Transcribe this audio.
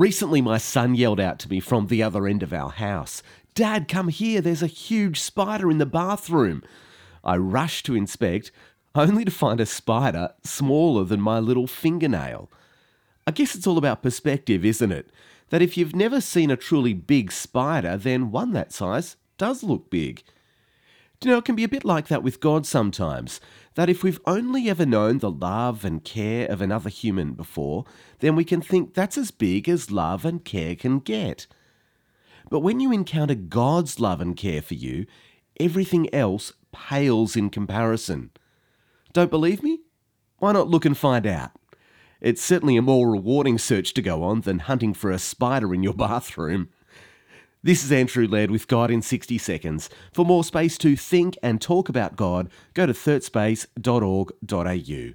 Recently, my son yelled out to me from the other end of our house Dad, come here, there's a huge spider in the bathroom. I rushed to inspect, only to find a spider smaller than my little fingernail. I guess it's all about perspective, isn't it? That if you've never seen a truly big spider, then one that size does look big. Do you know, it can be a bit like that with God sometimes. That if we've only ever known the love and care of another human before, then we can think that's as big as love and care can get. But when you encounter God's love and care for you, everything else pales in comparison. Don't believe me? Why not look and find out? It's certainly a more rewarding search to go on than hunting for a spider in your bathroom. This is Andrew Laird with God in 60 Seconds. For more space to think and talk about God, go to thirdspace.org.au.